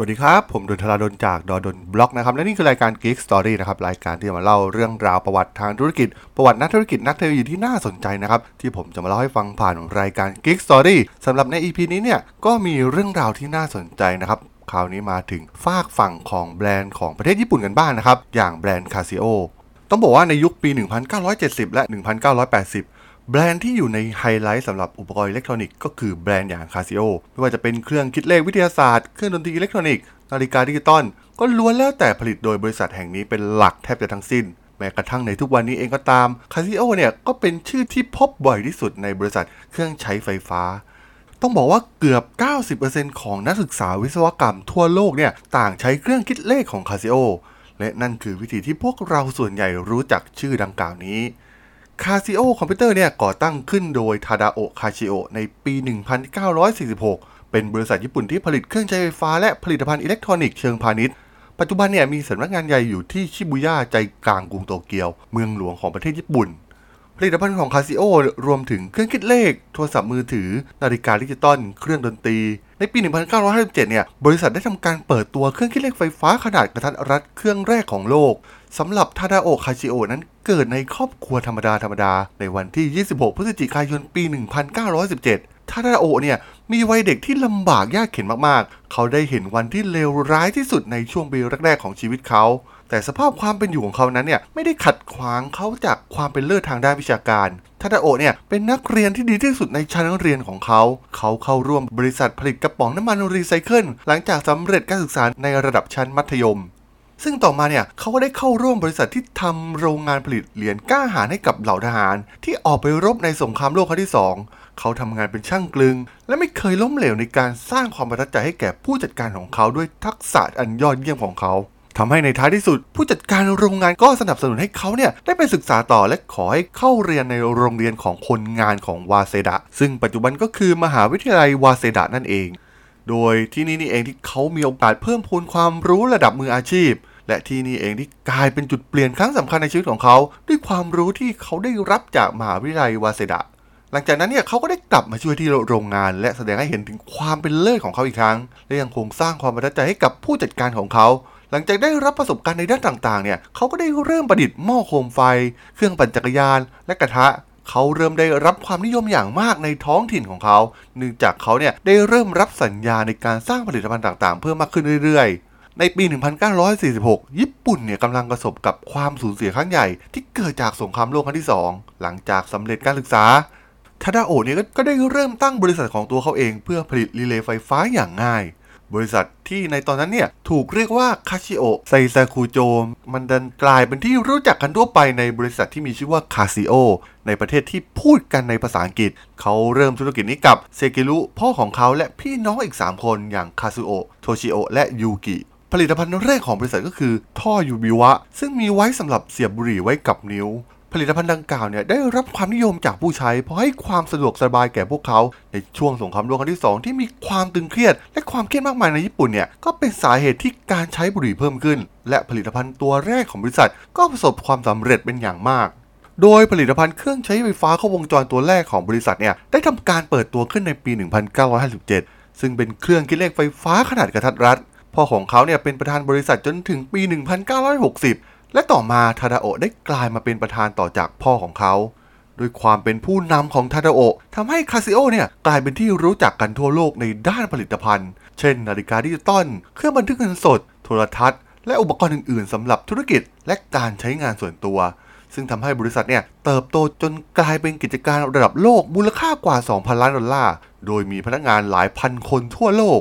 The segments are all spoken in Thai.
สวัสดีครับ ผมดลธราดลจาก ด.ดล็อกนะครับ และนี่คือรายการ Geek Story นะครับ รายการที่จะมาเล่าเรื่องราวประวัติทางธุรกิจ ประวัตินักธุรกิจนักเทคโนโลยีที่น่าสนใจนะครับ ที่ผมจะมาเล่าให้ฟังผ่านรายการ Geek Story สำหรับใน EP นี้เนี่ยก็มีเรื่องราวที่น่าสนใจนะครับคราวนี้มาถึงฟากฝั่งของแบรนด์ของประเทศญี่ปุ่นกันบ้างนะครับอย่างแบรนด์ Casio ต้องบอกว่าในยุคปี 1970 และ 1980 แบรนด์ที่อยู่ในไฮไลท์สำหรับอุปกรณ์อิเล็กทรอนิกส์ก็คือแบรนด์อย่าง Casio ไม่ว่าจะเป็นเครื่องคิดเลขวิทยาศาสตร์ เครื่องดนตรีอิเล็กทรอนิกส์นาฬิกาดิจิตอลก็ล้วนแล้วแต่ผลิตโดยบริษัทแห่งนี้เป็นหลักแทบจะทั้งสิ้น แม้กระทั่งในทุกวันนี้เองก็ตาม Casio เนี่ยก็เป็นชื่อที่พบบ่อยที่สุดในบริษัทเครื่องใช้ไฟฟ้า ต้องบอกว่าเกือบ 90%ของนักศึกษาวิศวกรรมทั่วโลกเนี่ยต่างใช้เครื่องคิดเลขของ Casio และนั่นคือวิธีที่พวกเราส่วนใหญ่รู้จักชื่อดังกล่าวนี้ Casio Computer เนี่ยก่อตั้งขึ้นโดยทาดาโอะคาชิโอในปี 1946 เป็นบริษัทญี่ปุ่นที่ผลิตเครื่องใช้ไฟฟ้าและผลิตภัณฑ์อิเล็กทรอนิกส์เชิงพาณิชย์ ปัจจุบันเนี่ยมีสำนักงานใหญ่อยู่ที่ชิบุย่าใจกลางกรุงโตเกียว เมืองหลวงของประเทศญี่ปุ่น ผลิตภัณฑ์ของคาซิโอรวมถึงเครื่องคิดเลข โทรศัพท์มือถือ นาฬิกาดิจิตอล เครื่องดนตรี ในปี 1957 เนี่ย บริษัทได้ทำการเปิดตัวเครื่องคิดเลขไฟฟ้าขนาดกระทัดรัดเครื่องแรกของโลกสำหรับทาดาโอคาชิโอนั้นเกิดในครอบครัวธรรมดาธรรมดาในวันที่ 26 พฤศจิกายน ปี 1917 ทาดาโอเนี่ย มีวัยเด็กที่ลำบากยากเข็นมากๆ เขาได้เห็นวันที่เลวร้ายที่สุดในช่วงปีแรกๆของชีวิตเขา แต่สภาพความเป็นอยู่ของเขานั้นเนี่ยไม่ได้ขัดขวางเขาจากความเป็นเลิศทางด้านวิชาการทาดาโอเนี่ยเป็นนักเรียนที่ดีที่สุดในชั้นเรียนของเขา เขาเข้าร่วมบริษัทผลิตกระป๋องน้ำมันรีไซเคิลหลังจากสำเร็จการศึกษาในระดับชั้นมัธยมซึ่งต่อมาเนี่ยเขาก็ได้เข้าร่วมบริษัทที่ทำโรงงานผลิตเหรียญกล้าหาญให้กับเหล่าทหาร ที่ออกไปรบในสงครามโลกครั้งที่สอง เขาทำงานเป็นช่างกลึง และไม่เคยล้มเหลวในการสร้างความประทับใจให้แก่ผู้จัดการของเขาด้วยทักษะอันยอดเยี่ยมของเขาทำให้ในท้ายที่สุด ผู้จัดการโรงงานก็สนับสนุนให้เขาเนี่ยได้ไปศึกษาต่อและขอให้เข้าเรียนในโรงเรียนของคนงานของวาเซดะ ซึ่งปัจจุบันก็คือมหาวิทยาลัยวาเซดะนั่นเอง โดยที่นี่นี่เองที่เขามีโอกาสเพิ่มพูนความรู้ระดับมืออาชีพ และที่นี่เองที่กลายเป็นจุดเปลี่ยนครั้งสำคัญในชีวิตของเขา ด้วยความรู้ที่เขาได้รับจากมหาวิทยาลัยวาเซดะ หลังจากนั้นเนี่ยเขาก็ได้กลับมาช่วยที่โรงงาน และแสดงให้เห็นถึงความเป็นเลิศของเขาอีกครั้ง และยังคงสร้างความประทับใจให้กับผู้จัดการของเขา หลังจากได้รับประสบการณ์ในด้านต่างๆ เนี่ยเขาก็ได้เริ่มประดิษฐ์หม้อโคมไฟ เครื่องปั่นจักรยาน และกระทะเขาเริ่มได้รับความนิยมอย่างมากในท้องถิ่นของเขาเนื่องจากเขาเนี่ยได้เริ่มรับสัญญาในการสร้างผลิตภัณฑ์ต่างๆ เพิ่มมากขึ้นเรื่อยๆ ในปี 1946 ญี่ปุ่นเนี่ยกำลังประสบกับความสูญเสียครั้งใหญ่ที่เกิดจากสงครามโลกครั้งที่ 2 หลังจากสำเร็จการศึกษา ทาดาโอเนี่ยก็ได้เริ่มตั้งบริษัทของตัวเขาเองเพื่อผลิตรีเลย์ไฟฟ้าอย่างง่าย บริษัทที่ในตอนนั้นเนี่ยถูกเรียกว่าคาชิโอไซซาคุโจมันดันกลายเป็นที่รู้จักกันทั่วไปในบริษัทที่มีชื่อว่าคาซิโอในประเทศที่พูดกันในภาษาอังกฤษ เขาเริ่มธุรกิจนี้กับเซกิรุพ่อของเขาและพี่น้องอีก 3 คนอย่างคาซุโอโทชิโอและยูกิผลิตภัณฑ์แรกของบริษัทก็คือ ท่อยูบิวะ ซึ่งมีไว้สำหรับเสียบบุหรี่ไว้กับนิ้ว ผลิตภัณฑ์ดังกล่าวเนี่ยได้รับความนิยมจากผู้ใช้ เพราะให้ความสะดวกสบายแก่พวกเขา ในช่วงสงครามโลกครั้งที่ 2 ที่มีความตึงเครียด และความเครียดมากมายในญี่ปุ่นเนี่ยก็เป็นสาเหตุที่การใช้บุหรี่เพิ่มขึ้น และผลิตภัณฑ์ตัวแรกของบริษัท ก็ประสบความสำเร็จเป็นอย่างมาก โดยผลิตภัณฑ์เครื่องใช้ไฟฟ้าครบวงจรตัวแรกของบริษัทเนี่ยได้ทำการเปิดตัวขึ้นในปี 1957 ซึ่งเป็นเครื่องคิดเลขไฟฟ้าขนาดกระทัดรัดพ่อของเขาเนี่ยเป็นประธานบริษัทจนถึงปี 1960 และต่อมาทาดาโอะได้กลายมาเป็นประธานต่อจากพ่อของเขาด้วยความเป็นผู้นำของทาดาโอะทำให้คาซิโอเนี่ยกลายเป็นที่รู้จักกันทั่วโลกในด้านผลิตภัณฑ์ เช่น นาฬิกาดิจิตอล เครื่องบันทึกเงินสด โทรทัศน์ และอุปกรณ์อื่นๆสำหรับธุรกิจและการใช้งานส่วนตัว ซึ่งทำให้บริษัทเนี่ยเติบโตจนกลายเป็นกิจการระดับโลกมูลค่ากว่า 2,000 ล้านดอลลาร์ โดยมีพนักงานหลายพันคนทั่วโลก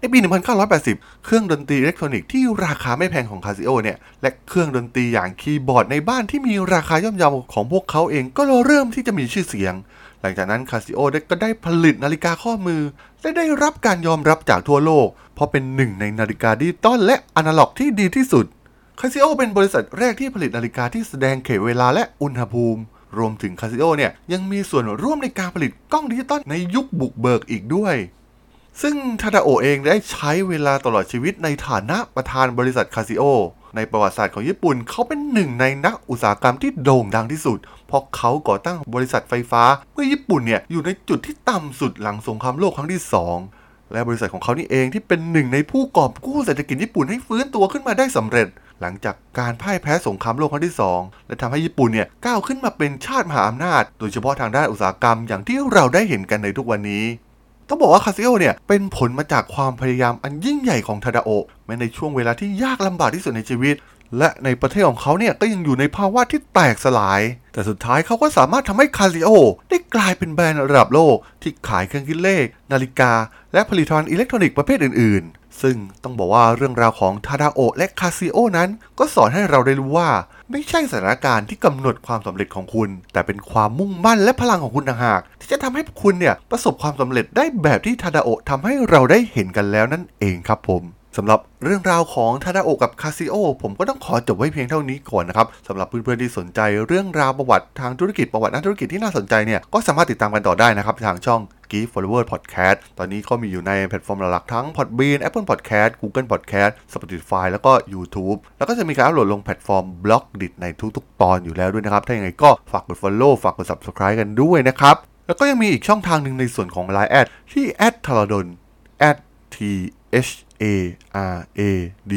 ในปี 1980 เครื่องดนตรีอิเล็กทรอนิกส์ที่ราคาไม่แพงของคาซิโอเนี่ย และเครื่องดนตรีอย่างคีย์บอร์ดในบ้านที่มีราคาย่อมเยาของพวกเขาเองก็เริ่มที่จะมีชื่อเสียง หลังจากนั้นคาซิโอได้ก็ได้ผลิตนาฬิกาข้อมือ และได้รับการยอมรับจากทั่วโลก เพราะเป็นหนึ่งในนาฬิกาดิจิตอลและอนาล็อกที่ดีที่สุดคาซิโอเป็นบริษัทแรกที่ผลิตนาฬิกาที่แสดงเขตเวลาและอุณหภูมิรวมถึงคาซิโอเนี่ยยังมีส่วนร่วมในการผลิตกล้องดิจิตอลในยุคบุกเบิกอีกด้วย ซึ่งทาดาโอเองได้ใช้เวลาตลอดชีวิตในฐานะประธานบริษัทคาซิโอ ในประวัติศาสตร์ของญี่ปุ่น เขาเป็นหนึ่งในนักอุตสาหกรรมที่โด่งดังที่สุด เพราะเขาก่อตั้งบริษัทไฟฟ้า เมื่อญี่ปุ่นเนี่ยอยู่ในจุดที่ต่ำสุดหลังสงครามโลกครั้งที่ 2 และบริษัทของเขานี่เองที่เป็นหนึ่งในผู้กอบกู้เศรษฐกิจญี่ปุ่นให้ฟื้นตัวขึ้นมาได้สำเร็จ หลังจากการพ่ายแพ้สงครามโลกครั้งที่ 2 และทำให้ญี่ปุ่นเนี่ยก้าวขึ้นมาเป็นชาติมหาอำนาจ โดยเฉพาะทางด้านอุตสาหกรรมอย่างที่เราได้เห็นกันในทุกวันนี้ ต้องบอกว่าคาซิโอเนี่ยเป็นผลมาจากความพยายามอันยิ่งใหญ่ของทาดาโอแม้ในช่วงเวลาที่ยากลำบากที่สุดในชีวิต และในประเทศของเขาเนี่ยก็ยังอยู่ในภาวะที่แตกสลาย แต่สุดท้ายเขาก็สามารถทำให้คาซิโอได้กลายเป็นแบรนด์ระดับโลก ที่ขายเครื่องคิดเลข นาฬิกา และผลิตภัณฑ์อิเล็กทรอนิกส์ประเภทอื่นๆ ซึ่งต้องบอกว่าเรื่องราวของทาดาโอและคาซิโอนั้น ก็สอนให้เราได้รู้ว่า ไม่ใช่สถานการณ์ที่กำหนดความสำเร็จของคุณ แต่เป็นความมุ่งมั่นและพลังของคุณต่างหาก ที่จะทำให้คุณเนี่ยประสบความสำเร็จได้แบบที่ทาดาโอะทำให้เราได้เห็นกันแล้วนั่นเองครับผม สำหรับเรื่องราวของทาดาโอกับคาซิโอผมก็ต้องขอจบไว้เพียงเท่านี้ก่อนนะครับสำหรับเพื่อนๆที่สนใจเรื่องราวประวัติทางธุรกิจประวัตินักธุรกิจที่น่าสนใจเนี่ยก็สามารถติดตามกันต่อได้นะครับทางช่อง Geek Forever Podcast ตอนนี้ก็มีอยู่ในแพลตฟอร์มหลักๆทั้ง Podbean Apple Podcast Google Podcast Spotify แล้วก็ YouTube แล้วก็จะมีการอัปโหลดลงแพลตฟอร์ม Blockdit ในทุกๆ ตอนอยู่แล้วด้วยนะครับ ถ้าอย่างไรก็ฝากกด Follow ฝากกด Subscribe กันด้วยนะครับ แล้วก็ยังมีอีกช่องทางหนึ่งในส่วนของ Line add ที่ t h a r a d o n t h a r a d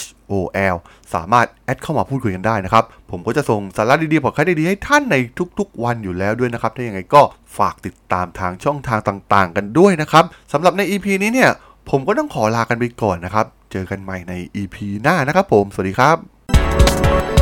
h o l สามารถ add เข้ามาพูดคุยกันได้นะครับ ผมก็จะส่งสาระดีๆพอดแคสต์ดีๆให้ท่านในทุกๆวันอยู่แล้วด้วยนะครับ ถ้าอย่างไรก็ฝากติดตามทางช่องทางต่างๆ กันด้วยนะครับสำหรับใน EP นี้เนี่ย ผมก็ต้องขอลากันไปก่อนนะครับ เจอกันใหม่ใน EP หน้านะครับผม สวัสดีครับ